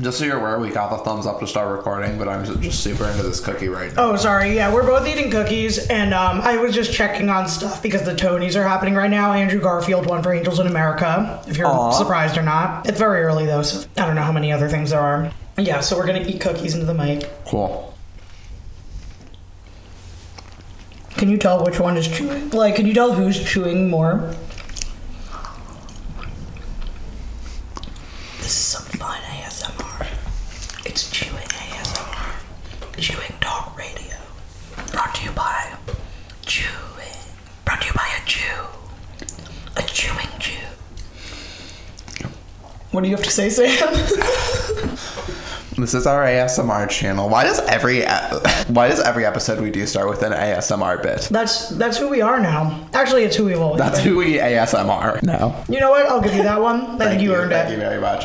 Just so you're aware, we got the thumbs up to start recording, but I'm just super into this cookie right now. Oh, sorry. Yeah, we're both eating cookies, and um, I was just checking on stuff because the Tonys are happening right now. Andrew Garfield won for Angels in America, if you're Aw. surprised or not. It's very early, though, so I don't know how many other things there are. Yeah, so we're gonna eat cookies into the mic. Cool. Can you tell which one is chewing? Like, can you tell who's chewing more? This is some fun ASMR. It's chewing ASMR. Chewing Dog Radio. Brought to you by Chewing. Brought to you by a Jew. A chewing Jew. What do you have to say, Sam? This is our ASMR channel. Why does every e- why does every episode we do start with an ASMR bit? that's that's who we are now. Actually, it's who we've always That's been. who we ASMR now. You know what? I'll give you that one. I think you, earned Thank it. you very much.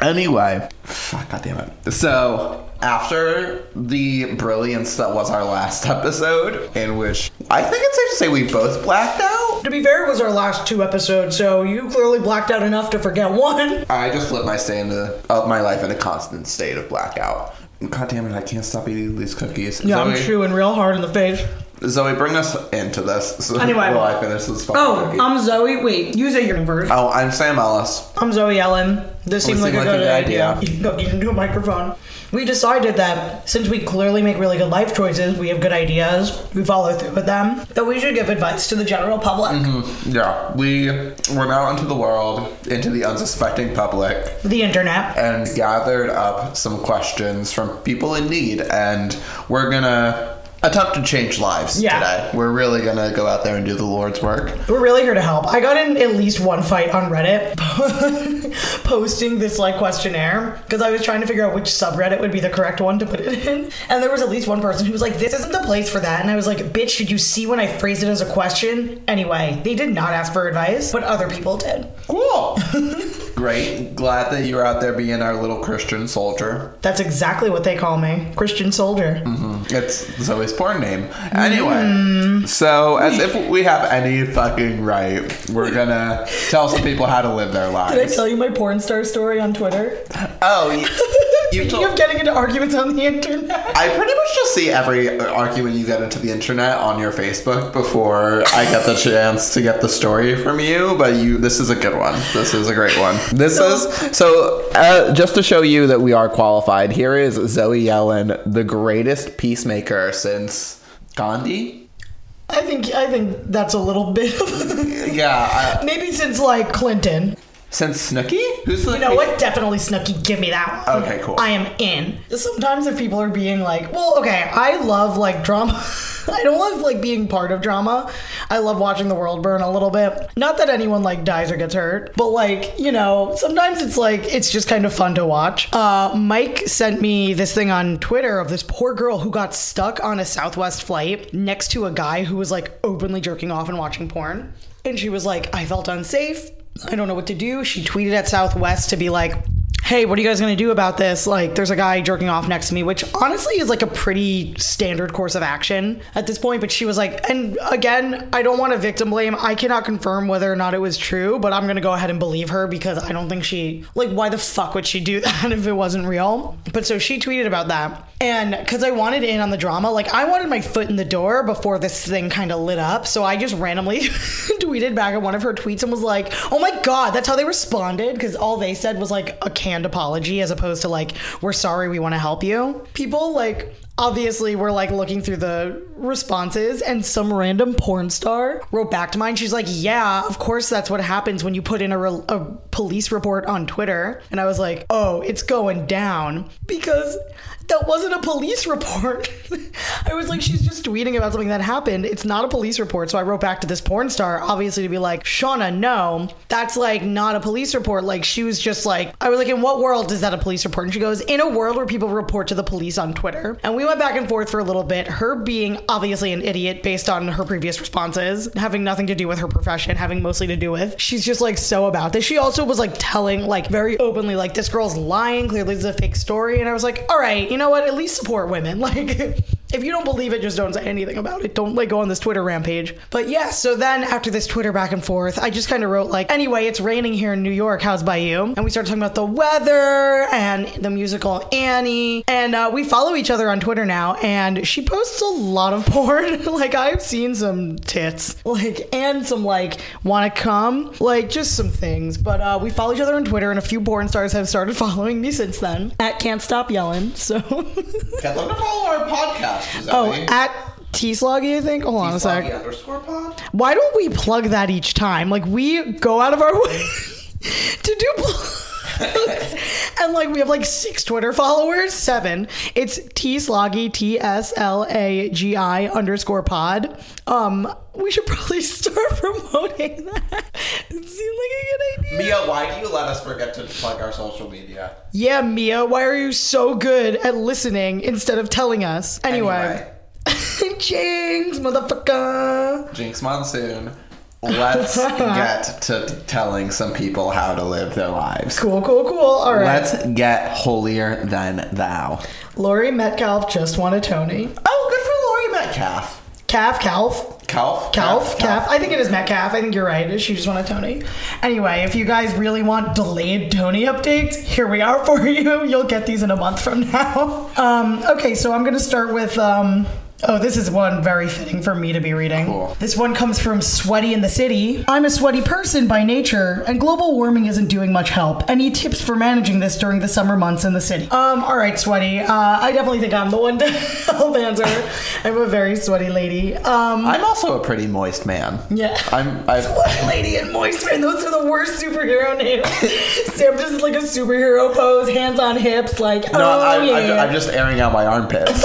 Anyway, fuck, God damn it. So, after the brilliance that was our last episode, in which I think it's safe to say we both blacked out, To be fair, it was our last two episodes, so you clearly blacked out enough to forget one. I just lived my stay into of my life in a constant state of blackout. God damn it, I can't stop eating these cookies. Yeah, I'm chewing real hard in the face. Zoe, bring us into this. So Anyway. while I finish this Oh, cookie. I'm Zoe. Wait, you say your name first. oh, I'm Sam Ellis. I'm Zoe Ellen. This seemed like, like a good idea. idea. You can go into a microphone. We decided that since we clearly make really good life choices, we have good ideas, we follow through with them, that we should give advice to the general public. Mm-hmm. Yeah, we went out into the world, into the unsuspecting public, The internet. and gathered up some questions from people in need, and we're gonna attempt to change lives Yeah. today. We're really gonna go out there and do the Lord's work. We're really here to help. I got in at least one fight on Reddit posting this like questionnaire because I was trying to figure out which subreddit would be the correct one to put it in. And there was at least one person who was like, This isn't the place for that. And I was like, Bitch, did you see when I phrased it as a question? Anyway, they did not ask for advice, but other people did. Cool. Great. Glad that you're out there being our little Christian soldier. That's exactly what they call me Christian soldier. Mm-hmm. It's Zoe's porn name. Anyway, so as if we have any fucking right, we're gonna tell some people how to live their lives. Did I tell you my porn star story on Twitter? Oh, Speaking told. of getting into arguments on the internet. I pretty much just see every argument you get into the internet on your Facebook before I get the chance to get the story from you. But you, this is a good one. This is a great one. This is so. Uh, just to show you that we are qualified, here is Zoe Yellen, the greatest peacemaker since Gandhi. I think I think that's a little bit of Yeah, maybe since like Clinton. Since Snooki? Who's the You know what? Definitely Snooki. Give me that one. Okay, cool. I am in. Sometimes if people are being like, well, okay, I love like drama. I don't love like being part of drama. I love watching the world burn a little bit. Not that anyone like dies or gets hurt, but like, you know, sometimes it's like it's just kind of fun to watch. Uh Mike sent me this thing on Twitter of this poor girl who got stuck on a Southwest flight next to a guy who was like openly jerking off and watching porn. And she was like, I felt unsafe. I don't know what to do. She tweeted at Southwest to be like, hey, what are you guys going to do about this? Like, there's a guy jerking off next to me, which honestly is like a pretty standard course of action at this point. But she was like, and again, I don't want to victim blame. I cannot confirm whether or not it was true, but I'm going to go ahead and believe her because I don't think she, like, why the fuck would she do that if it wasn't real? But so she tweeted about that. And because I wanted in on the drama, like, I wanted my foot in the door before this thing kind of lit up. So I just randomly tweeted back at one of her tweets and was like, oh my God, that's how they responded. Because all they said was like a canned apology as opposed to like, we're sorry, we want to help you. People like, obviously we're like looking through the responses and some random porn star wrote back to mine she's like yeah of course that's what happens when you put in a, re- a police report on twitter. And i was like oh it's going down. Because that wasn't a police report. I was like she's just tweeting about something that happened. It's not a police report. So i wrote back to this porn star obviously to be like shauna no that's like not a police report. Like she was just like i was like in what world is that a police report? And she goes in a world where people report to the police on twitter. And we we went back and forth for a little bit. Her being obviously an idiot based on her previous responses, having nothing to do with her profession, having mostly to do with she's just like so about this. She also was like telling like very openly like this girl's lying. Clearly, this is a fake story. And I was like, all right, you know what? At least support women. Like. If you don't believe it, just don't say anything about it. Don't like go on this Twitter rampage. But yeah, so then after this Twitter back and forth, I just kind of wrote like, anyway, it's raining here in New York. How's by you? And we started talking about the weather and the musical Annie. And uh, we follow each other on Twitter now. And she posts a lot of porn. like I've seen some tits, like and some like want to come, like just some things. But uh, we follow each other on Twitter, and a few porn stars have started following me since then. At can't stop yelling. So. Get them to follow our podcast. Oh, at T Sloggy, I think. Hold on a sec. underscore pod. Why don't we plug that each time? Like we go out of our way to do plugs. and like we have like six Twitter followers, seven. It's T Sloggy, T S L A G I underscore pod. Um, we should probably start promoting that. It seemed like a good idea. Mia, why do you let us forget to plug our social media? Yeah, Mia, why are you so good at listening instead of telling us? Anyway. Jinx, motherfucker. Jinkx Monsoon. Let's get to telling some people how to live their lives. Cool, cool, cool. All right. Let's get holier than thou. Laurie Metcalf just won a Tony. Oh, good for Laurie Metcalf. Calf, Calf, Calf? Calf, Calf. I think it is Metcalf. I think you're right. She just won a Tony. Anyway, if you guys really want delayed Tony updates, here we are for you. You'll get these in a month from now. Um, okay, so I'm going to start with. Um, Oh, this is one very fitting for me to be reading. Cool. This one comes from Sweaty in the City. I'm a sweaty person by nature, and global warming isn't doing much help. Any tips for managing this during the summer months in the city? Um, all right, Sweaty. Uh, I definitely think I'm the one to help answer. I'm a very sweaty lady. Um, I'm also a pretty moist man. yeah. I'm. I've, Sweaty lady and moist man. Those are the worst superhero names. Sam just like a superhero pose, hands on hips, like no, oh I'm, yeah. I'm, I'm just airing out my armpits.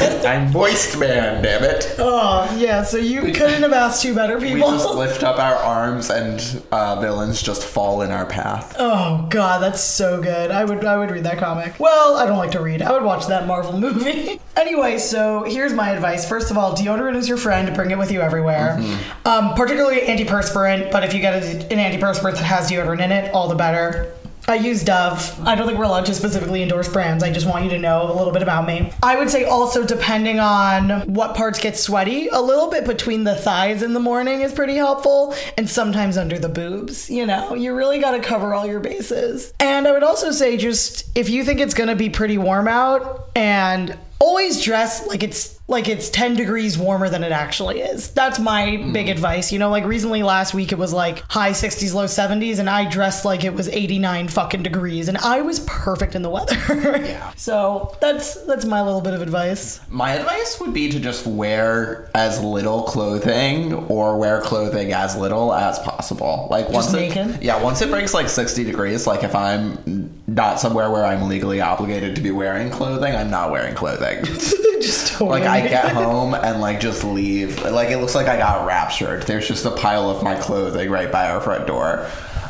I'm moist man, damn it. oh yeah. So you couldn't have asked two better people. We just lift up our arms and uh, villains just fall in our path. Oh god, that's so good. I would I would read that comic. Well, I don't like to read. I would watch that Marvel movie. anyway, so here's my advice. First of all, deodorant is your friend. Bring it with you everywhere. Mm-hmm. Um, particularly antiperspirant, but if you get a, an antiperspirant that has deodorant in it, all the better. I use Dove. I don't think we're allowed to specifically endorse brands. I just want you to know a little bit about me. I would say also, depending on what parts get sweaty, a little bit between the thighs in the morning is pretty helpful, and sometimes under the boobs. You know, you really got to cover all your bases. And I would also say, just if you think it's gonna be pretty warm out, and always dress like it's like it's 10 degrees warmer than it actually is. That's my big hmm. advice. You know, like recently last week it was like high 60s, low 70s, and I dressed like it was 89 fucking degrees, and I was perfect in the weather. Yeah. So that's that's my little bit of advice. My advice would be to just wear as little clothing or wear clothing as little as possible. Like once it, yeah, once it breaks like 60 degrees, like if I'm not somewhere where I'm legally obligated to be wearing clothing, I'm not wearing clothing. Just totally. like I get home and like just leave. Like it looks like I got raptured. There's just a pile of my clothing right by our front door.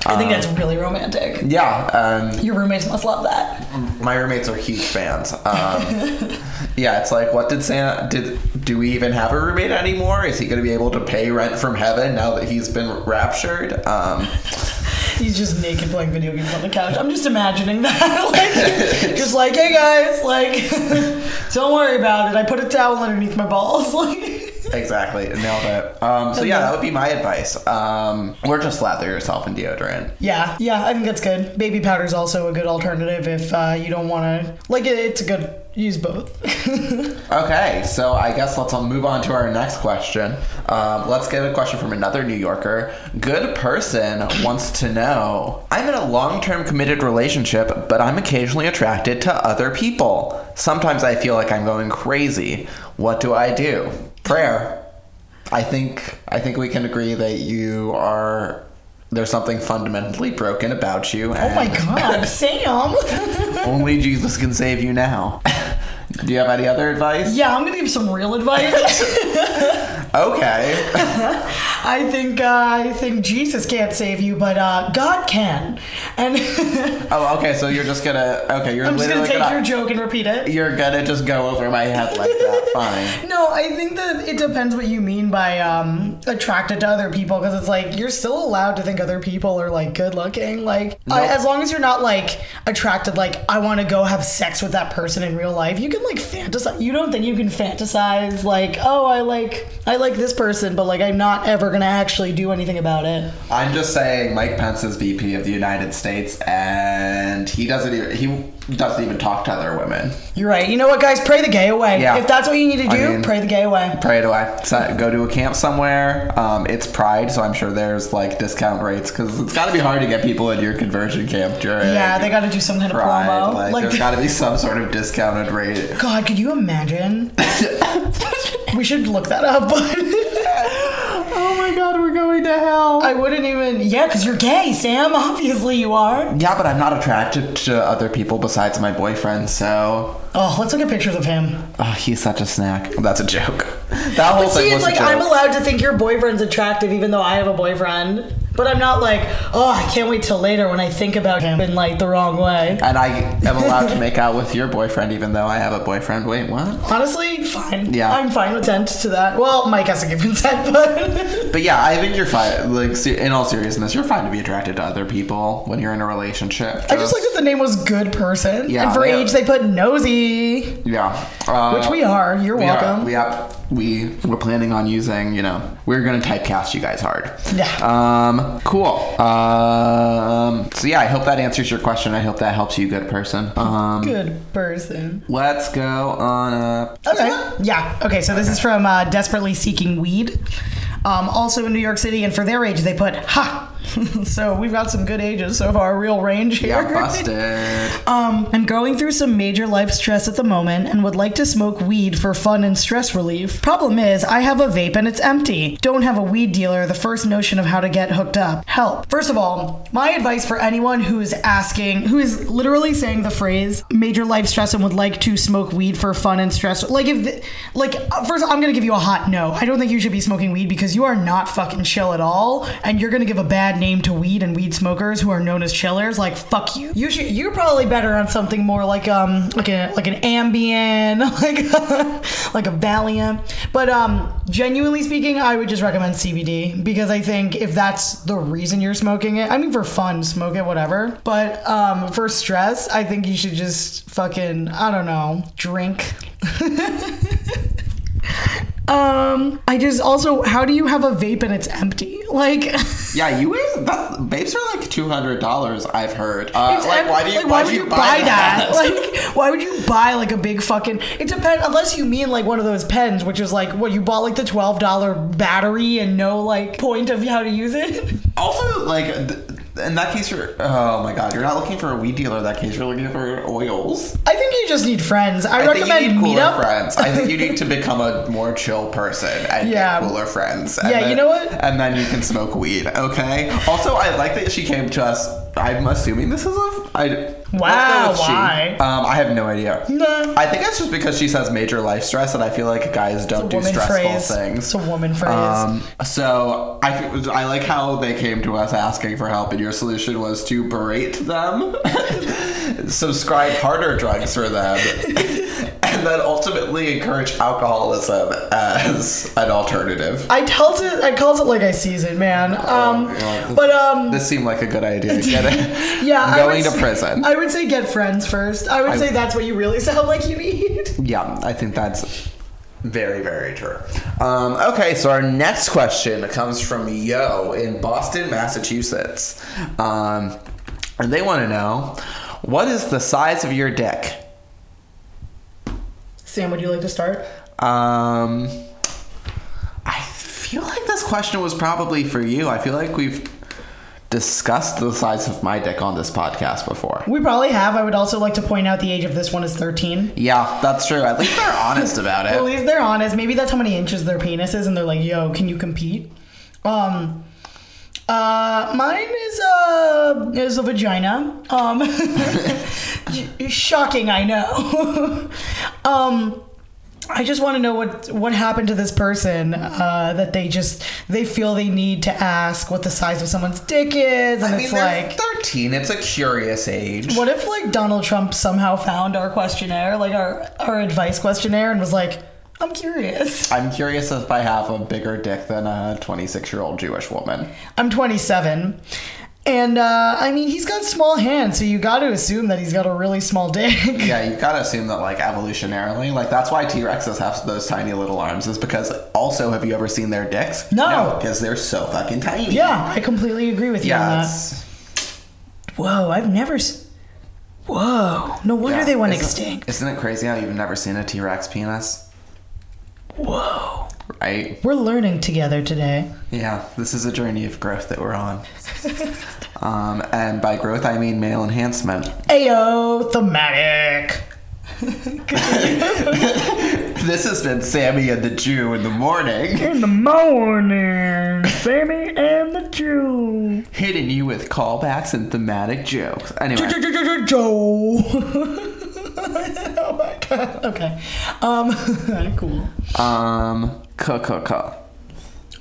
I think that's really romantic. Yeah, um, Your roommates must love that. my roommates are huge fans. Um, yeah, it's like, what did Santa? Did do we even have a roommate anymore? Is he going to be able to pay rent from heaven now that he's been raptured? Um, He's just naked playing video games on the couch. I'm just imagining that. like, just like, hey guys, like, don't worry about it. I put a towel underneath my balls. Like, exactly, nailed it. Um, so yeah, that would be my advice. Um, or just lather yourself in deodorant. yeah, yeah, I think that's good. Baby powder is also a good alternative if uh, you don't want to. Like, it, it's a good. Use both. Okay, so I guess let's uh, move on to our next question. Um, let's get a question from another New Yorker. Good person wants to know I'm in a long term committed relationship, but I'm occasionally attracted to other people. Sometimes I feel like I'm going crazy. What do I do? Prayer. I think I think we can agree that you are there's something fundamentally broken about you. oh my god, Sam. Only Jesus can save you now. Do you have any other advice? yeah, I'm gonna give some real advice. Okay. I think uh, I think Jesus can't save you, but uh, God can. And Oh, okay. So you're just gonna okay. You're I'm just gonna take your joke and repeat it. You're gonna just go over my head like that. Fine. No, I think that it depends what you mean by um, attracted to other people because it's like you're still allowed to think other people are like good looking. Like Nope. as long as you're not like attracted, like I want to go have sex with that person in real life. You can like fantasize. You don't think you can fantasize like oh I like I like this person, but like I'm not ever gonna actually do anything about it. I'm just saying, Mike Pence is VP of the United States, and he doesn't even he doesn't even talk to other women. You're right. You know what, guys? Pray the gay away. Yeah. If that's what you need to I do, mean- pray the gay away. Pray to I so, go to a camp somewhere. Um, it's Pride, so I'm sure there's like discount rates because it's got to be hard to get people in your conversion camp during. Yeah, they got to do some kind of Pride. promo. Like, Like, there's got to be some sort of discounted rate. God, could you imagine? we should look that up. oh my God, we're going to hell. I wouldn't even. Yeah, because you're gay, Sam. Obviously, you are. yeah, but I'm not attracted to other people besides my boyfriend, so Oh, let's look at pictures of him. oh, he's such a snack. That's a joke. That whole See, thing it's was like a joke. I'm allowed to think your boyfriend's attractive, even though I have a boyfriend. But I'm not like, oh, I can't wait till later when I think about him in like the wrong way. and I am allowed to make out with your boyfriend even though I have a boyfriend. Wait, what? Honestly, fine. Yeah. I'm fine with consent to that. Well, Mike has to give consent, but But yeah, I think you're fine. Like, in all seriousness, you're fine to be attracted to other people when you're in a relationship. I just like that the name was Good Person. Yeah, and for age, they put Nosy, yeah, uh, which we are. You're we welcome. Are, we we're planning on using. You know, we're gonna typecast you guys hard. Yeah. Um. Cool. Um. So yeah, I hope that answers your question. I hope that helps you, good person. Um. Good person. Let's go on up. Okay. Yeah. Okay. So this is from uh, Desperately Seeking Weed. Um, also in New York City, and for their age, they put ha. so we've got some good ages so far, real range here. Yeah, busted. Um, I'm going through some major life stress at the moment and would like to smoke weed for fun and stress relief. Problem is, I have a vape and it's empty. Don't have a weed dealer, the first notion of how to get hooked up. Help. First of all, my advice for anyone who is asking, who is literally saying the phrase major life stress and would like to smoke weed for fun and stress, like if, the, like, uh, first I'm gonna give you a hot no. I don't think you should be smoking weed because you are not fucking chill at all and you're gonna give a bad name to weed and weed smokers who are known as chillers. Like, fuck you. You should, you're probably better on something more like, um, like a, like an Ambien, like, like a Valium. But, um, genuinely speaking, I would just recommend CBD because I think if that's the reason you're smoking it, I mean, for fun, smoke it, whatever. But, um, for stress, I think you should just fucking, I don't know, drink. Um, I just also, how do you have a vape and it's empty? Like, Yeah, you that vapes are like two hundred dollars. I've heard. Uh, like, em- why do you like, why, would you you buy, that? like, why would you buy like a big fucking? It depends, unless you mean like one of those pens, which is like what you bought like the twelve dollar battery and no like point of how to use it. Also, like th- in that case, you're oh my god, you're not looking for a weed dealer. In that case, you're looking for oils. I think you just need friends. I, I think recommend you need cooler Meetup. friends. I think you need to become a more chill person and Yeah. get cooler friends. And Yeah, then- you know what? And then you can smoke weed. Okay. Also, I like that she came to us. I'm assuming this is a. I, Wow, why? Um, I have no idea. Nah. I think it's just because she says major life stress, and I feel like guys don't do stressful phrase. things. It's a woman phrase. Um, so I, I like how they came to us asking for help, and your solution was to berate them, subscribe harder drugs for them, and then ultimately encourage alcoholism as an alternative. I tells it. I calls it like I sees it, man. Um, Yeah, but um, this seemed like a good idea. Get it? yeah, going to say- prison. I would say get friends first. I would I- say that's what you really sound like you need. Yeah, I think that's very, very true. Um, okay, so our next question comes from Yo in Boston, Massachusetts. Um, and they want to know what is the size of your dick? Sam, would you like to start? Um, I feel like this question was probably for you. I feel like we've discussed the size of my dick on this podcast before. We probably have. I would also like to point out the age of this one is 13. Yeah, that's true. At least they're honest about it. At least they're honest. Maybe that's how many inches their penis is, and they're like, "Yo, can you compete?" Um, uh, mine is uh is a vagina. Um, shocking, I know. um, I just want to know what what happened to this person uh, that they just they feel they need to ask what the size of someone's dick is, and I mean, it's like, 13. It's a curious age. what if like Donald Trump somehow found our questionnaire, like our our advice questionnaire, and was like, I'm curious. I'm curious if I have a bigger dick than a 26 year old Jewish woman. I'm 27. And uh, I mean, he's got small hands, so you got to assume that he's got a really small dick. Yeah, you gotta assume that, like, evolutionarily, like, that's why T Rexes have those tiny little arms, is because also, have you ever seen their dicks? No. because they're so fucking tiny. yeah, I completely agree with you on Yeah, that. it's. Whoa, I've never. S- Whoa, no wonder yeah, they went isn't- extinct. Isn't it crazy how you've never seen a T Rex penis? Whoa, Right? we're learning together today. Yeah, this is a journey of growth that we're on. um, and by growth, I mean male enhancement. Ayo, thematic. This has been Sammy and the Jew in the morning, In the morning, Sammy and the Jew. hitting you with callbacks and thematic jokes. Anyway, Joe. oh my god. Okay. Um. cool. um, ca ca ca.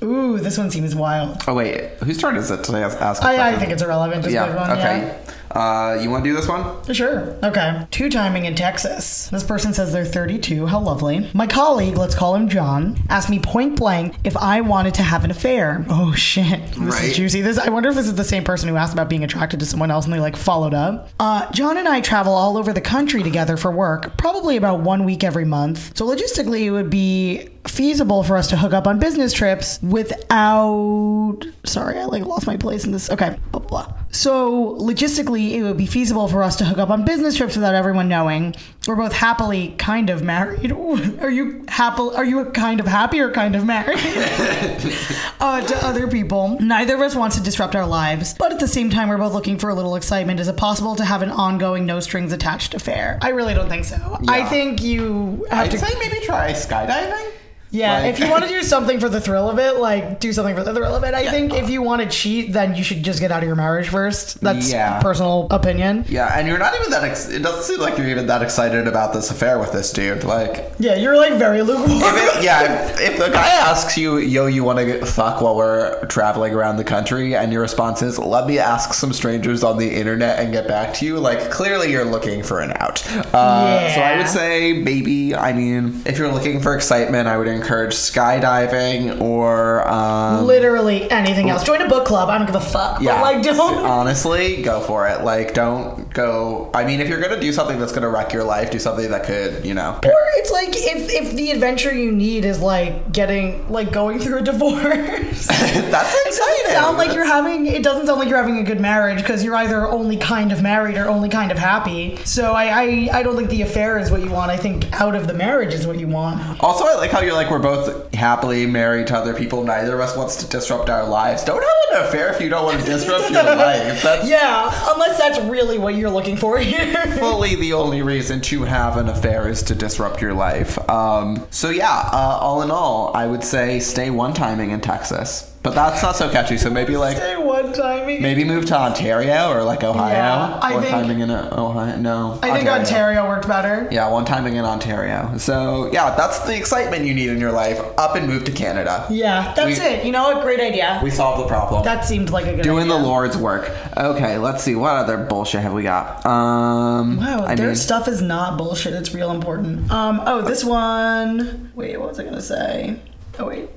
Ooh, this one seems wild. Oh wait, whose turn is it today? Ask a I, I think it's irrelevant. Just yeah. one. okay. Uh, you want to do this one? Sure. Okay. Two timing in Texas. This person says they're 32. How lovely. My colleague, let's call him John, asked me point blank if I wanted to have an affair. Oh shit. This Right. is juicy. This I wonder if this is the same person who asked about being attracted to someone else and they like followed up. Uh, John and I travel all over the country together for work, probably about one week every month. So logistically, it would be feasible for us to hook up on business trips without. Sorry, I like lost my place in this. Okay, blah blah. blah. So logistically, it would be feasible for us to hook up on business trips without everyone knowing. We're both happily kind of married. Are you happy? Are you kind of happy or kind of married? uh, to other people. Neither of us wants to disrupt our lives, but at the same time, we're both looking for a little excitement. Is it possible to have an ongoing, no strings attached affair? I really don't think so. I think you have I'd to. say maybe try skydiving. Yeah, Like- if you want to do something for the thrill of it, like do something for the thrill of it. I think if you want to cheat, then you should just get out of your marriage first. That's Yeah. personal opinion. Yeah, and you're not even that. Ex- it doesn't seem like you're even that excited about this affair with this dude. Like, Yeah, you're like very lukewarm. if it, yeah, if, if the guy asks you, "Yo, you want to fuck while we're traveling around the country?" and your response is, "Let me ask some strangers on the internet and get back to you," like clearly you're looking for an out. Uh, So I would say maybe. I mean, if you're looking for excitement, I would encourage skydiving or. Um, Literally anything else. Join a book club. I don't give a fuck. Yeah, But like, don't. honestly go for it. Like, don't go. I mean, if you're gonna do something that's gonna wreck your life, do something that could, you know. Or it's like if if the adventure you need is like getting like going through a divorce. that's It doesn't exciting. sound like you're having. It doesn't sound like you're having a good marriage because you're either only kind of married or only kind of happy. So I, I I don't think the affair is what you want. I think out of the marriage is what you want. Also, I like how you're like we're both happily married to other people. Neither of us wants to disrupt our lives. Don't have an affair if you don't want to disrupt your life. That's Yeah, unless that's really what you're looking for here. fully the only reason to have an affair is to disrupt your life. Um, so yeah, uh, all in all, I would say stay one timing in Texas, but that's not so catchy. So maybe like Say one timing. maybe move to Ontario or like Ohio. Yeah, I or think- timing in Ohio. No, I think Ontario worked better. Yeah, one timing in Ontario. So yeah, that's the excitement you need in your life. Up and move to Canada. Yeah, that's We- it. You know what? Great idea. We solved the problem. that seemed like a good idea. Doing idea. the Lord's work. Okay, let's see. What other bullshit have we got? Um, Wow, I their mean, stuff is not bullshit. It's real important. Um. Oh, this one. Wait, what was I gonna say? Oh wait.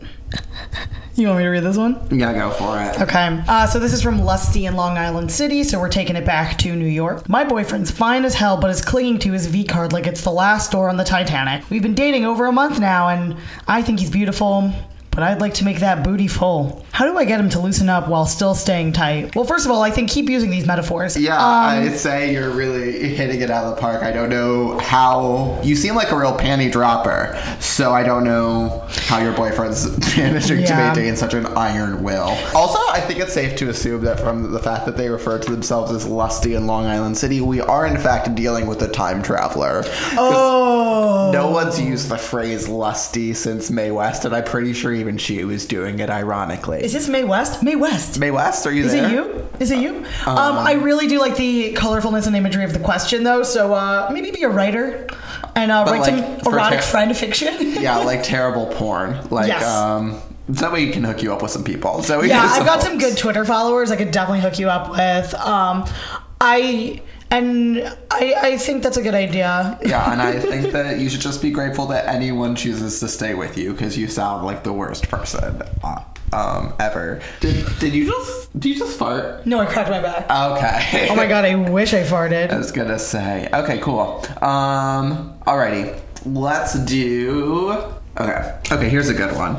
You want me to read this one? yeah, go for it. Okay. Uh, so this is from Lusty in Long Island City, so we're taking it back to New York. My boyfriend's fine as hell, but is clinging to his V card like it's the last door on the Titanic. We've been dating over a month now, and I think he's beautiful. But I'd like to make that booty full. How do I get him to loosen up while still staying tight? Well, first of all, I think keep using these metaphors. Yeah, Um, I'd say you're really hitting it out of the park. I don't know how you seem like a real panty dropper, so I don't know how your boyfriend's managing Yeah. to maintain such an iron will. Also, I think it's safe to assume that from the fact that they refer to themselves as lusty in Long Island City, we are in fact dealing with a time traveler. Oh. No one's used the phrase lusty since Mae West, and I'm pretty sure even and she was doing it ironically. Is this Mae West? Mae West. Mae West, are you Is there? it you? Is it you? Um, I really do like the colorfulness and imagery of the question, though. So uh, maybe be a writer and uh, write like, some erotic ter- friend fiction. Yeah, like terrible porn. Like, Yes. um, you can hook you up with some people. Zoe yeah, I've got some good Twitter followers. I could definitely hook you up with. Um, I and I, I think that's a good idea. Yeah, and I think that you should just be grateful that anyone chooses to stay with you because you sound like the worst person uh, um, ever. Did, did you just did you just fart? No, I cracked my back. Okay. Oh my god, I wish I farted. I was gonna say. Okay, cool. Um, alrighty. Let's do. Okay. Okay, here's a good one.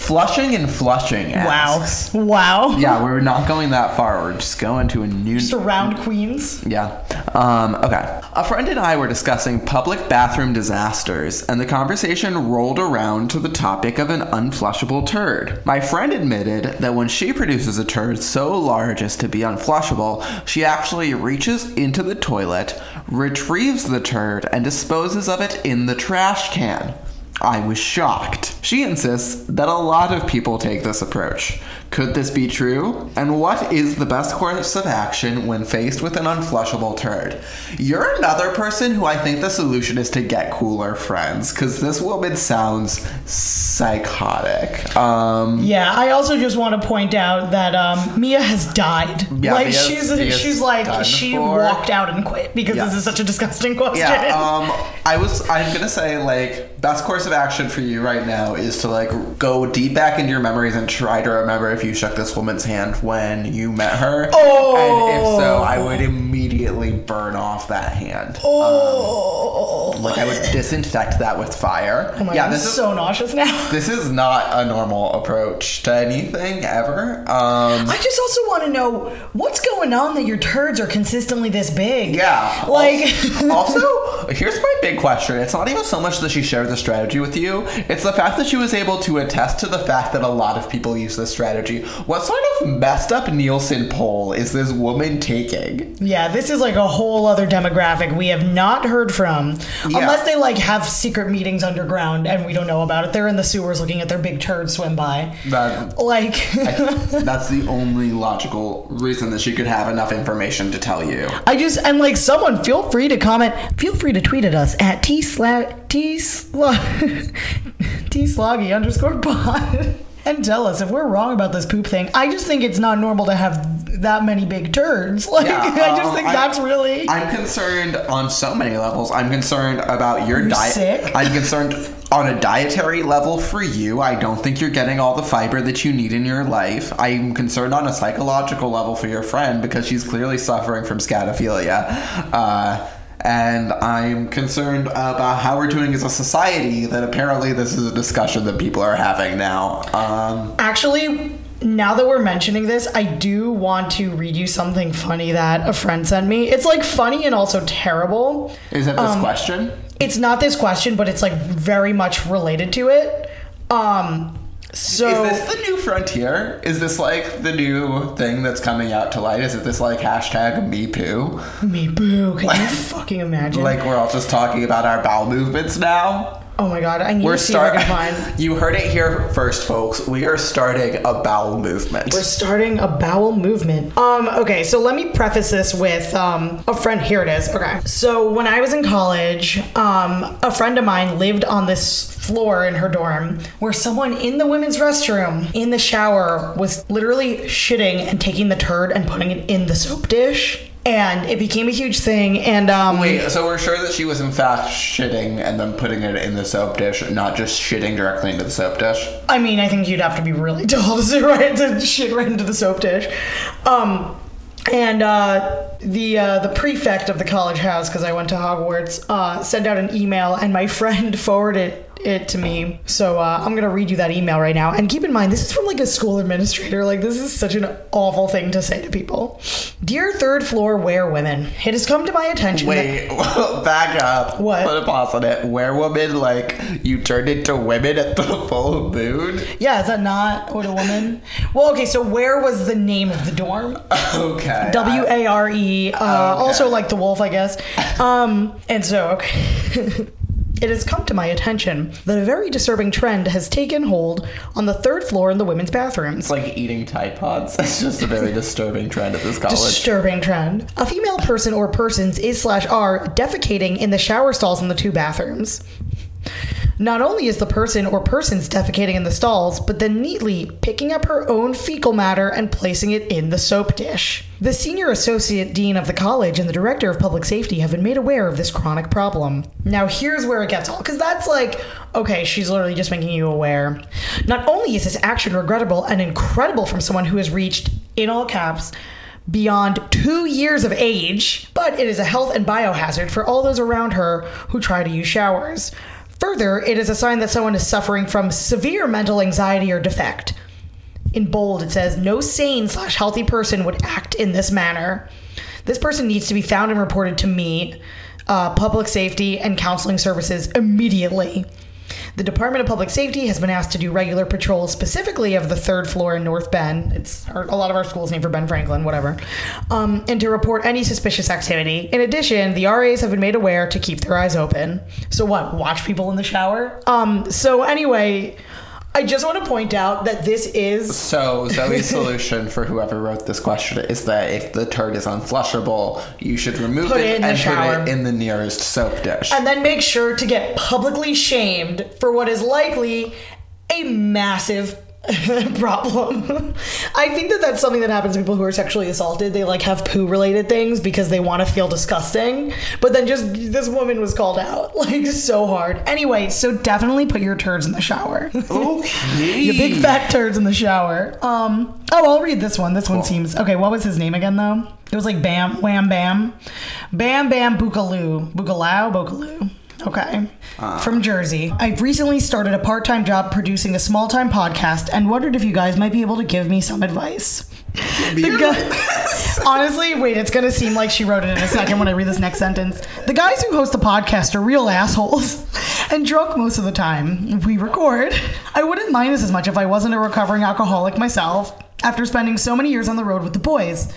Flushing and flushing. Wow. asks- Wow. Yeah, we're not going that far. We're just going to a new. Just around Queens. Yeah. Um, okay. A friend and I were discussing public bathroom disasters, and the conversation rolled around to the topic of an unflushable turd. My friend admitted that when she produces a turd so large as to be unflushable, she actually reaches into the toilet, retrieves the turd, and disposes of it in the trash can. I was shocked. She insists that a lot of people take this approach. Could this be true? And what is the best course of action when faced with an unflushable turd? You're another person who I think the solution is to get cooler friends, because this woman sounds psychotic. Um, Yeah, I also just want to point out that um, Mia has died. Yeah, like Mia's- she's Mia's she's like she before. walked out and quit because Yeah. this is such a disgusting question. Yeah, um, I was. I'm gonna say like best course of action for you right now is to like go deep back into your memories and try to remember if you shook this woman's hand when you met her. Oh. and if so, I would immediately burn off that hand. oh, Like I would disinfect that with fire. oh my yeah, god, I'm this is so nauseous now. this is not a normal approach to anything ever. Um, I just also want to know what's going on that your turds are consistently this big. Yeah. Like also, here's my big question. It's not even so much that she shared the strategy with you, it's the fact that she was able to attest to the fact that a lot of people use this strategy. What sort of messed up Nielsen poll is this woman taking? Yeah, this is like a whole other demographic we have not heard from. Yeah. Unless they like have secret meetings underground and we don't know about it. They're in the sewers looking at their big turd swim by. That, Like that's the only logical reason that she could have enough information to tell you. I just and like someone feel free to comment. Feel free to tweet at us at T slash t sla t sloggy underscore pod and tell us if we're wrong about this poop thing. I just think it's not normal to have that many big turds. Like Yeah, I just um, think that's really. I'm concerned on so many levels. I'm concerned about your diet. sick? I'm concerned on a dietary level for you. I don't think you're getting all the fiber that you need in your life. I'm concerned on a psychological level for your friend because she's clearly suffering from scatophilia. Uh, and I'm concerned about how we're doing as a society that apparently this is a discussion that people are having now. Um, Actually, now that we're mentioning this, I do want to read you something funny that a friend sent me. It's like funny and also terrible. is it this Um, question? It's not this question, but it's like very much related to it. Um so Is this the new frontier? Is this like the new thing that's coming out to light? Is it this like hashtag me poo? me boo, can you fucking imagine? Like we're all just talking about our bowel movements now? Oh my god, I need We're to see if I can find. you heard it here first, folks. We are starting a bowel movement. We're starting a bowel movement. Um, okay, so let me preface this with um, a friend. Here it is. Okay. So when I was in college, um, a friend of mine lived on this floor in her dorm where someone in the women's restroom in the shower was literally shitting and taking the turd and putting it in the soap dish. And it became a huge thing. And um, Wait, so we're sure that she was in fact shitting and then putting it in the soap dish, not just shitting directly into the soap dish? I mean, I think you'd have to be really tall to sit right to shit right into the soap dish. Um, and uh, the uh, the prefect of the college house, because I went to Hogwarts, uh, sent out an email, and my friend forwarded it to me. So uh, I'm gonna read you that email right now. And keep in mind, this is from like a school administrator. Like this is such an awful thing to say to people. Dear third floor wear women, it has come to my attention. that- Wait, back up. What? Put a pause on it. Where women, like, you turned into women at the full moon? yeah, is that not what a woman? Well, okay. So where was the name of the dorm? Okay. W A R E. Uh, Also like the wolf, I guess. Um, and so okay. It has come to my attention that a very disturbing trend has taken hold on the third floor in the women's bathrooms. It's like eating Tide Pods. It's just a very disturbing trend at this college. Disturbing trend. A female person or persons is slash are defecating in the shower stalls in the two bathrooms. Not only is the person or persons defecating in the stalls, but then neatly picking up her own fecal matter and placing it in the soap dish. The senior associate dean of the college and the director of public safety have been made aware of this chronic problem. Now, here's where it gets all because that's like, okay, she's literally just making you aware. Not only is this action regrettable and incredible from someone who has reached, in all caps, beyond two years of age, but it is a health and biohazard for all those around her who try to use showers. Further, it is a sign that someone is suffering from severe mental anxiety or defect. In bold, it says, no sane slash healthy person would act in this manner. This person needs to be found and reported to me, uh, public safety, and counseling services immediately. The Department of Public Safety has been asked to do regular patrols, specifically of the third floor in North Bend. It's our, a lot of our schools named for Ben Franklin, whatever, um, and to report any suspicious activity. In addition, the RAs have been made aware to keep their eyes open. So what? Watch people in the shower. Um. So anyway. I just want to point out that this is So Zoe's solution for whoever wrote this question is that if the turd is unflushable, you should remove it, it and put it in the nearest soap dish. and then make sure to get publicly shamed for what is likely a massive problem. I think that that's something that happens to people who are sexually assaulted. They like have poo related things because they want to feel disgusting. But then just this woman was called out like so hard. Anyway, so definitely put your turds in the shower. okay. your big fat turds in the shower. Um oh, I'll read this one. This one seems Okay, what was his name again though? It was like Bam Wham Bam. Bam Bam Bookaloo. Boogaloo, Bookaloo. Okay. From Jersey. I've recently started a part time job producing a small time podcast and wondered if you guys might be able to give me some advice. Guy, honestly, wait, it's gonna seem like she wrote it in a second when I read this next sentence. The guys who host the podcast are real assholes and drunk most of the time we record. I wouldn't mind this as much if I wasn't a recovering alcoholic myself after spending so many years on the road with the boys.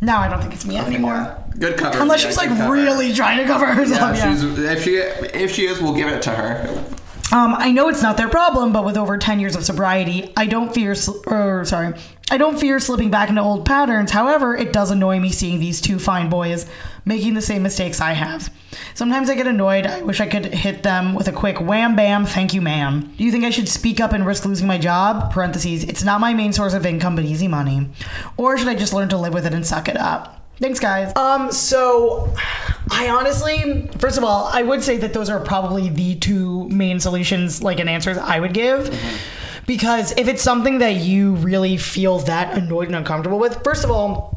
Now I don't think it's me anymore. Good cover. Unless yeah, she's like cover. really trying to cover herself. Yeah, if she if she is, we'll give it to her. Um, I know it's not their problem, but with over 10 years of sobriety, I don't fear, sl- or sorry, I don't fear slipping back into old patterns. However, it does annoy me seeing these two fine boys making the same mistakes I have. Sometimes I get annoyed. I wish I could hit them with a quick wham bam, thank you, ma'am. Do you think I should speak up and risk losing my job? Parentheses, it's not my main source of income, but easy money. Or should I just learn to live with it and suck it up? Thanks, guys. Um, so I honestly, first of all, I would say that those are probably the two main solutions, like an answers I would give. Because if it's something that you really feel that annoyed and uncomfortable with, first of all,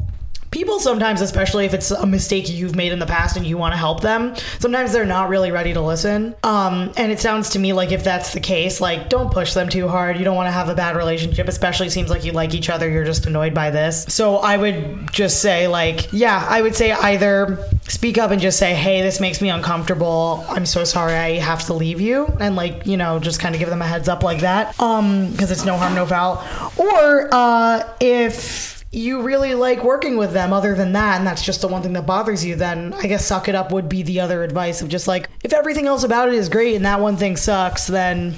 people sometimes, especially if it's a mistake you've made in the past and you want to help them, sometimes they're not really ready to listen. Um, and it sounds to me like if that's the case, like don't push them too hard. You don't want to have a bad relationship, especially seems like you like each other. You're just annoyed by this. So I would just say like, yeah, I would say either speak up and just say, hey, this makes me uncomfortable. I'm so sorry. I have to leave you, and like you know, just kind of give them a heads up like that. Um, because it's no harm, no foul. Or uh, if you really like working with them other than that and that's just the one thing that bothers you then i guess suck it up would be the other advice of just like if everything else about it is great and that one thing sucks then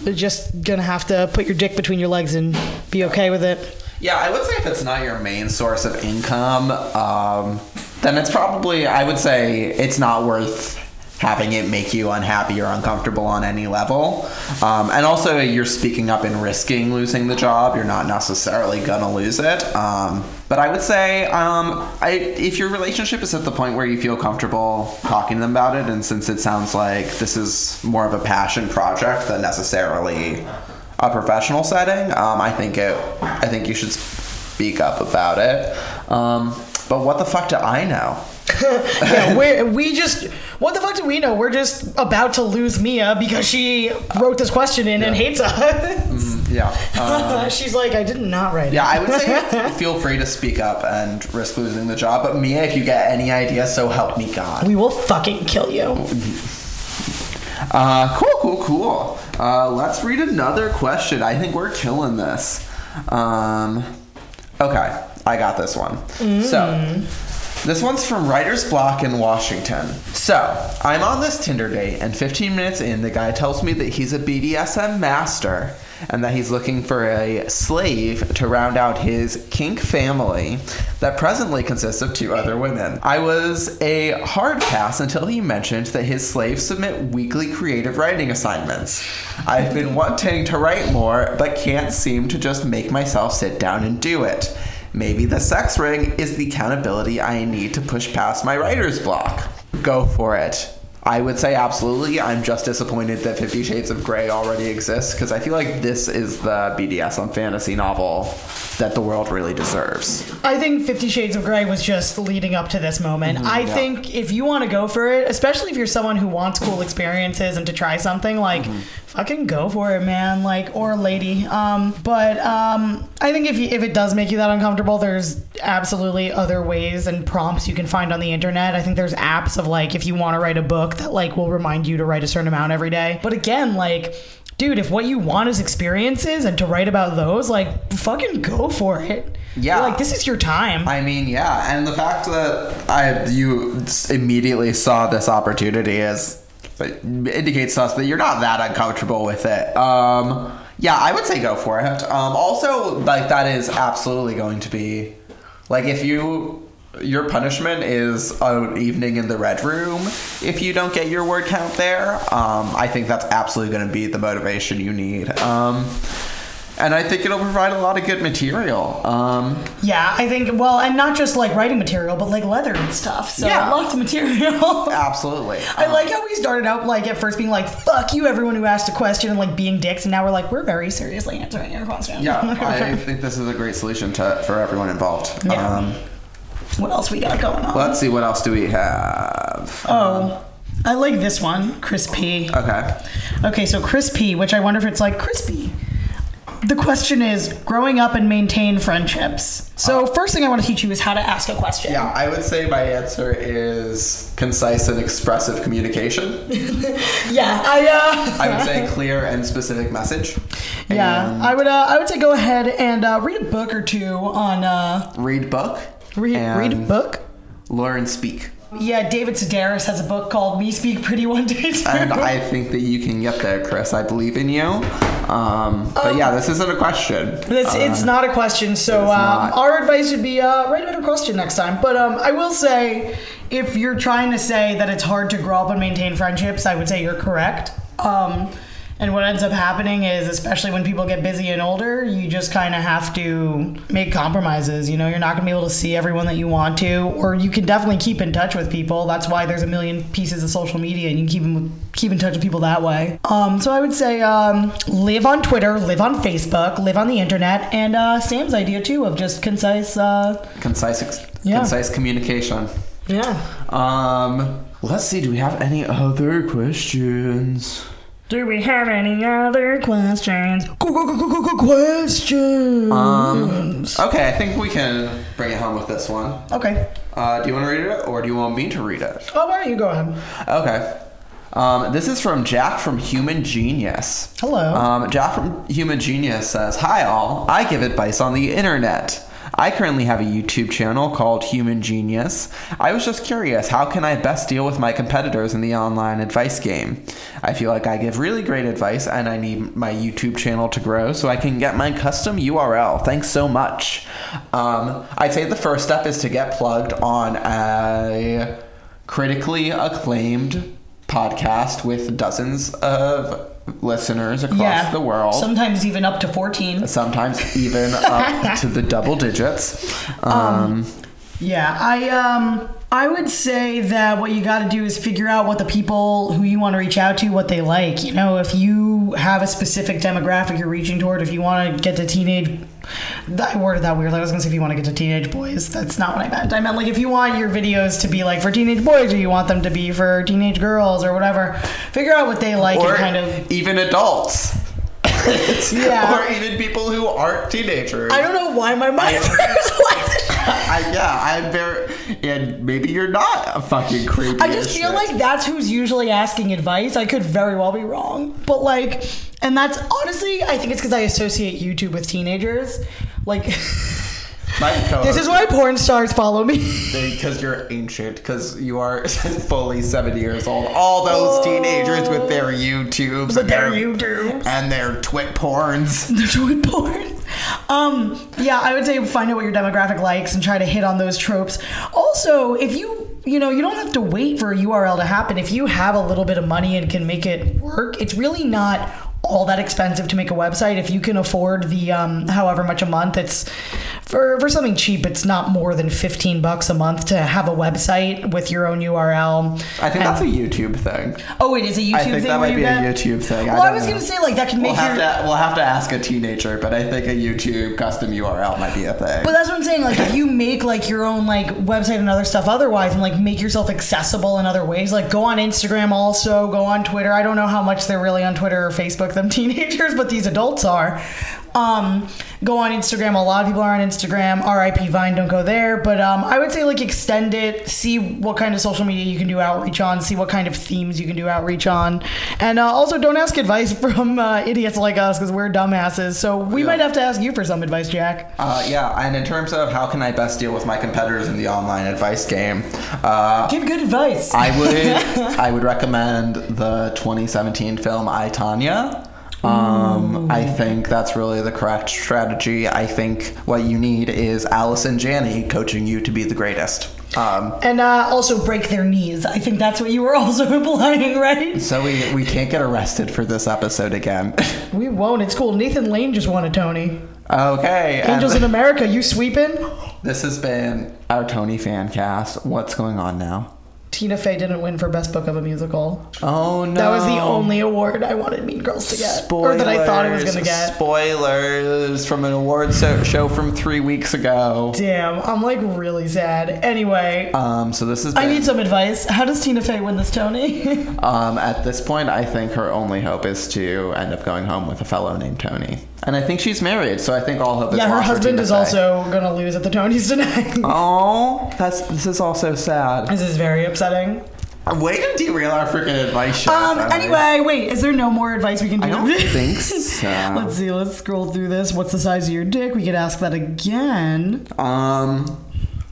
you're just gonna have to put your dick between your legs and be okay with it. Yeah, I would say if it's not your main source of income, um, then it's probably I would say it's not worth having it make you unhappy or uncomfortable on any level. Um, and also, you're speaking up and risking losing the job. You're not necessarily gonna lose it. Um, but I would say um, I, if your relationship is at the point where you feel comfortable talking to them about it, and since it sounds like this is more of a passion project than necessarily a professional setting, um, I think it. I think you should speak up about it. Um, but what the fuck do I know? yeah we we just what the fuck do we know we're just about to lose mia because she wrote this question in and hates us Yeah. Um, she's like i did not write it yeah, I would say feel free to speak up and risk losing the job. But Mia, if you get any ideas, so help me God. we will fucking kill you Uh, cool, cool, cool. Uh, let's read another question. I think we're killing this. Um, okay, I got this one. So, This one's from Writer's Block in Washington. So, I'm on this Tinder date, and 15 minutes in, the guy tells me that he's a BDSM master and that he's looking for a slave to round out his kink family that presently consists of two other women. I was a hard pass until he mentioned that his slaves submit weekly creative writing assignments. I've been wanting to write more, but can't seem to just make myself sit down and do it. Maybe the sex ring is the accountability I need to push past my writer's block. Go for it. I would say absolutely. I'm just disappointed that Fifty Shades of Grey already exists because I feel like this is the BDSM fantasy novel that the world really deserves. I think Fifty Shades of Grey was just leading up to this moment. I yeah. think if you want to go for it, especially if you're someone who wants cool experiences and to try something, like fucking go for it, man. Like or lady. Um, but um, I think if you, if it does make you that uncomfortable, there's absolutely other ways and prompts you can find on the internet. I think there's apps of like if you want to write a book that like will remind you to write a certain amount every day. But again, like dude, if what you want is experiences and to write about those, like fucking go for it. Yeah. like this is your time. I mean, yeah, and the fact that I you immediately saw this opportunity is indicates to us that you're not that uncomfortable with it. Um, yeah, I would say go for it. Um, also, like that is absolutely going to be like if you your punishment is an evening in the red room if you don't get your word count there. Um, I think that's absolutely going to be the motivation you need. Um, and I think it'll provide a lot of good material. Um, Yeah, I think well, and not just like writing material, but like leather and stuff. So Yeah. lots of material. absolutely. I like how we started out like at first being like "fuck you" everyone who asked a question and like being dicks, and now we're like we're very seriously answering your question. Yeah, I think this is a great solution to for everyone involved. Yeah. Um, what else we got going on? let's see, what else do we have? Oh, I like this one, Chris P. Okay. Okay, so Chris P, which I wonder if it's like crispy. The question is growing up and maintain friendships. So first thing I want to teach you is how to ask a question. Yeah, I would say my answer is concise and expressive communication. Yeah, I uh I would say clear and specific message. Yeah, And I would. Uh, I would say go ahead and uh, read a book or two on. Uh, read book. Read read a book. Learn speak. Yeah, David Sedaris has a book called "Me Speak Pretty One Day Too." And I think that you can get there, Chris. I believe in you. Um, but yeah, this isn't a question. It's, it's not a question, so um, our advice would be uh, write a better question next time. But um, I will say, if you're trying to say that it's hard to grow up and maintain friendships, I would say you're correct. And what ends up happening is, especially when people get busy and older, you just kind of have to make compromises. You know, you're not going to be able to see everyone that you want to, or you can definitely keep in touch with people. That's why there's a million pieces of social media, and you can keep 'em- keep in touch with people that way. Um, so I would say um, live on Twitter, live on Facebook, live on the internet, and uh, Sam's idea too of just concise. Uh, concise, ex- Yeah. concise communication. yeah. Um, let's see. Do we have any other questions? Do we have any other questions? Questions. Um, okay, I think we can bring it home with this one. okay. Uh, do you want to read it, or do you want me to read it? Oh, why don't you go ahead? Okay. Um, this is from Jack from Human Genius. Hello. Um, Jack from Human Genius says, Hi, all. I give advice on the internet. I currently have a YouTube channel called Human Genius. I was just curious, how can I best deal with my competitors in the online advice game? I feel like I give really great advice and I need my YouTube channel to grow so I can get my custom URL. Thanks so much. Um, I'd say the first step is to get plugged on a critically acclaimed podcast with dozens of listeners across yeah. the world Sometimes even up to 14. sometimes even up to the double digits. Um, Yeah, I um I would say that what you got to do is figure out what the people who you want to reach out to what they like. You know, if you have a specific demographic you're reaching toward, if you want to get to teenage I worded that weirdly. I was gonna say if you want to get to teenage boys. That's not what I meant. I meant like if you want your videos to be like for teenage boys or you want them to be for teenage girls or whatever. Figure out what they like or and kind of even adults. Yeah. Or even people who aren't teenagers. I don't know why my mind like. I, yeah, I'm very. And maybe you're not a fucking creepy. I just feel shit. like that's who's usually asking advice. I could very well be wrong, but like, and that's honestly, I think it's because I associate YouTube with teenagers. Like, This is why porn stars follow me. because you're ancient, because you are fully 70 years old. All those teenagers with their YouTubes and their YouTubes. and their twit porns. They're doing porn. Um, yeah, I would say find out what your demographic likes and try to hit on those tropes. Also, if you you know, you don't have to wait for a URL to happen. If you have a little bit of money and can make it work, it's really not all that expensive to make a website. If you can afford the um, however much a month, it's for for something cheap. It's not more than fifteen bucks a month to have a website with your own URL. I think And- that's a YouTube thing. oh, it is a YouTube I think thing. that might be a YouTube thing. I Well, I, don't was gonna say like that can make We'll your have to we'll have to ask a teenager, but I think a YouTube custom URL might be a thing. But that's what I'm saying. Like, if you make like your own like website and other stuff otherwise, and like make yourself accessible in other ways, like go on Instagram, also go on Twitter. I don't know how much they're really on Twitter or Facebook, them teenagers, but these adults are. Um, go on Instagram. A lot of people are on Instagram. R.I.P. Vine. Don't go there. But um, I would say like extend it. See what kind of social media you can do outreach on. See what kind of themes you can do outreach on. And uh, also don't ask advice from uh, idiots like us because we're dumbasses. So we Yeah. might have to ask you for some advice, Jack. Uh, yeah, and in terms of how can I best deal with my competitors in the online advice game, uh, Give good advice. I would I would recommend the 2017 film I Tonya. Um, I think that's really the correct strategy. I think what you need is Allison Janney coaching you to be the greatest. Um, and uh, also break their knees. I think that's what you were also implying, right? so we we can't get arrested for this episode again. We won't. It's cool. Nathan Lane just won a Tony. okay. Angels in America, you sweeping? this has been our Tony fan cast. What's going on now? Tina Fey didn't win for Best Book of a Musical. Oh no! That was the only award I wanted Mean Girls to get. Or that I thought it was going to get. Spoilers from an award so- show from three weeks ago. Damn, I'm like really sad. Anyway, Um, so this is. I need some advice. How does Tina Fey win this Tony? Um, at this point, I think her only hope is to end up going home with a fellow named Tony, and I think she's married, so I think all hope is yeah, her lost for husband Tina is Fey. also going to lose at the Tonys tonight. Oh, that's this is also sad. this is very upsetting. Way to derail our freaking advice show. Um. Anyway, wait. Is there no more advice we can do? I don't think so. Let's see. Let's scroll through this. What's the size of your dick? We could ask that again. Um,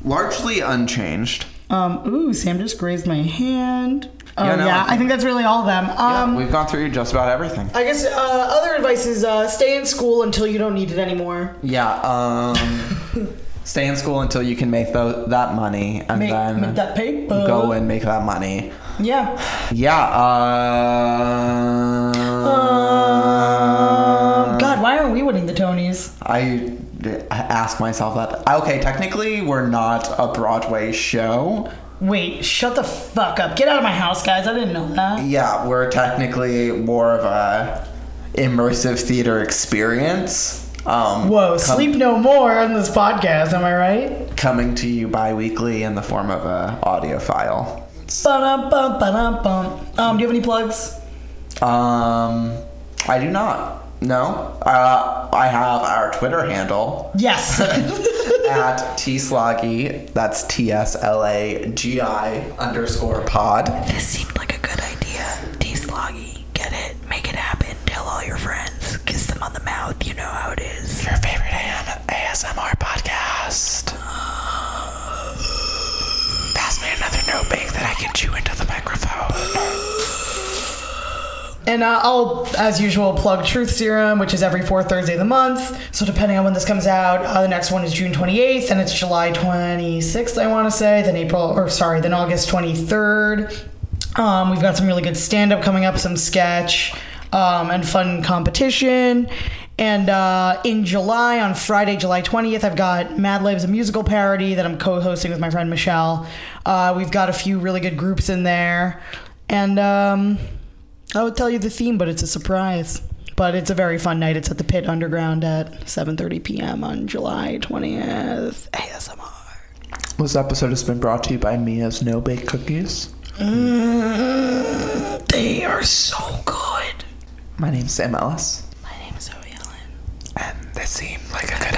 largely unchanged. Um. Ooh, Sam just grazed my hand. Oh Yeah, yeah, no, I I, think- think that's really all of them. Yeah, Um. we've gone through just about everything. I guess uh, other advice is uh, stay in school until you don't need it anymore. Yeah. Um, stay in school until you can make tho- that money, and Make, then make that paper. go and make that money. Yeah. Yeah. Uh, Um, God, why aren't we winning the Tonys? I ask myself that. Okay, technically, we're not a Broadway show. Wait, shut the fuck up. Get out of my house, guys. I didn't know that. Yeah, we're technically more of a immersive theater experience. Um, Whoa, com- sleep no more on this podcast, am I right? coming to you bi-weekly in the form of a audio file. Ba-dum, bum, ba-dum, bum. Um, do you have any plugs? Um, I do not. No. Uh, I have our Twitter handle Yes. at tsloggy. That's T S L A G I underscore pod. this seemed like a good idea. T-Sloggy. Get it? Make it happen. Tell all your friends. Kiss them on the mouth. You know how it is. Your favorite AM ASMR podcast. Pass me another note bake that I can chew into the microphone. And uh, I'll, as usual, plug Truth Serum, which is every fourth Thursday of the month. So depending on when this comes out, uh, the next one is June 28th, and it's July 26th, I want to say. Then April, or sorry, then August 23rd. Um, we've got some really good stand up coming up, some sketch, um, and fun competition. And uh, in July, on Friday, July 20th, I've got Mad Libs, a musical parody that I'm co hosting with my friend Michelle. Uh, we've got a few really good groups in there. And um, I would tell you the theme, but it's a surprise. But it's a very fun night. It's at the Pit Underground at 7:30 p.m. on July 20th. ASMR. This episode has been brought to you by Mia's No Bake Cookies. Mm, they are so good. My name's Sam Ellis, My name is Zoe Ellen. and this seemed like a good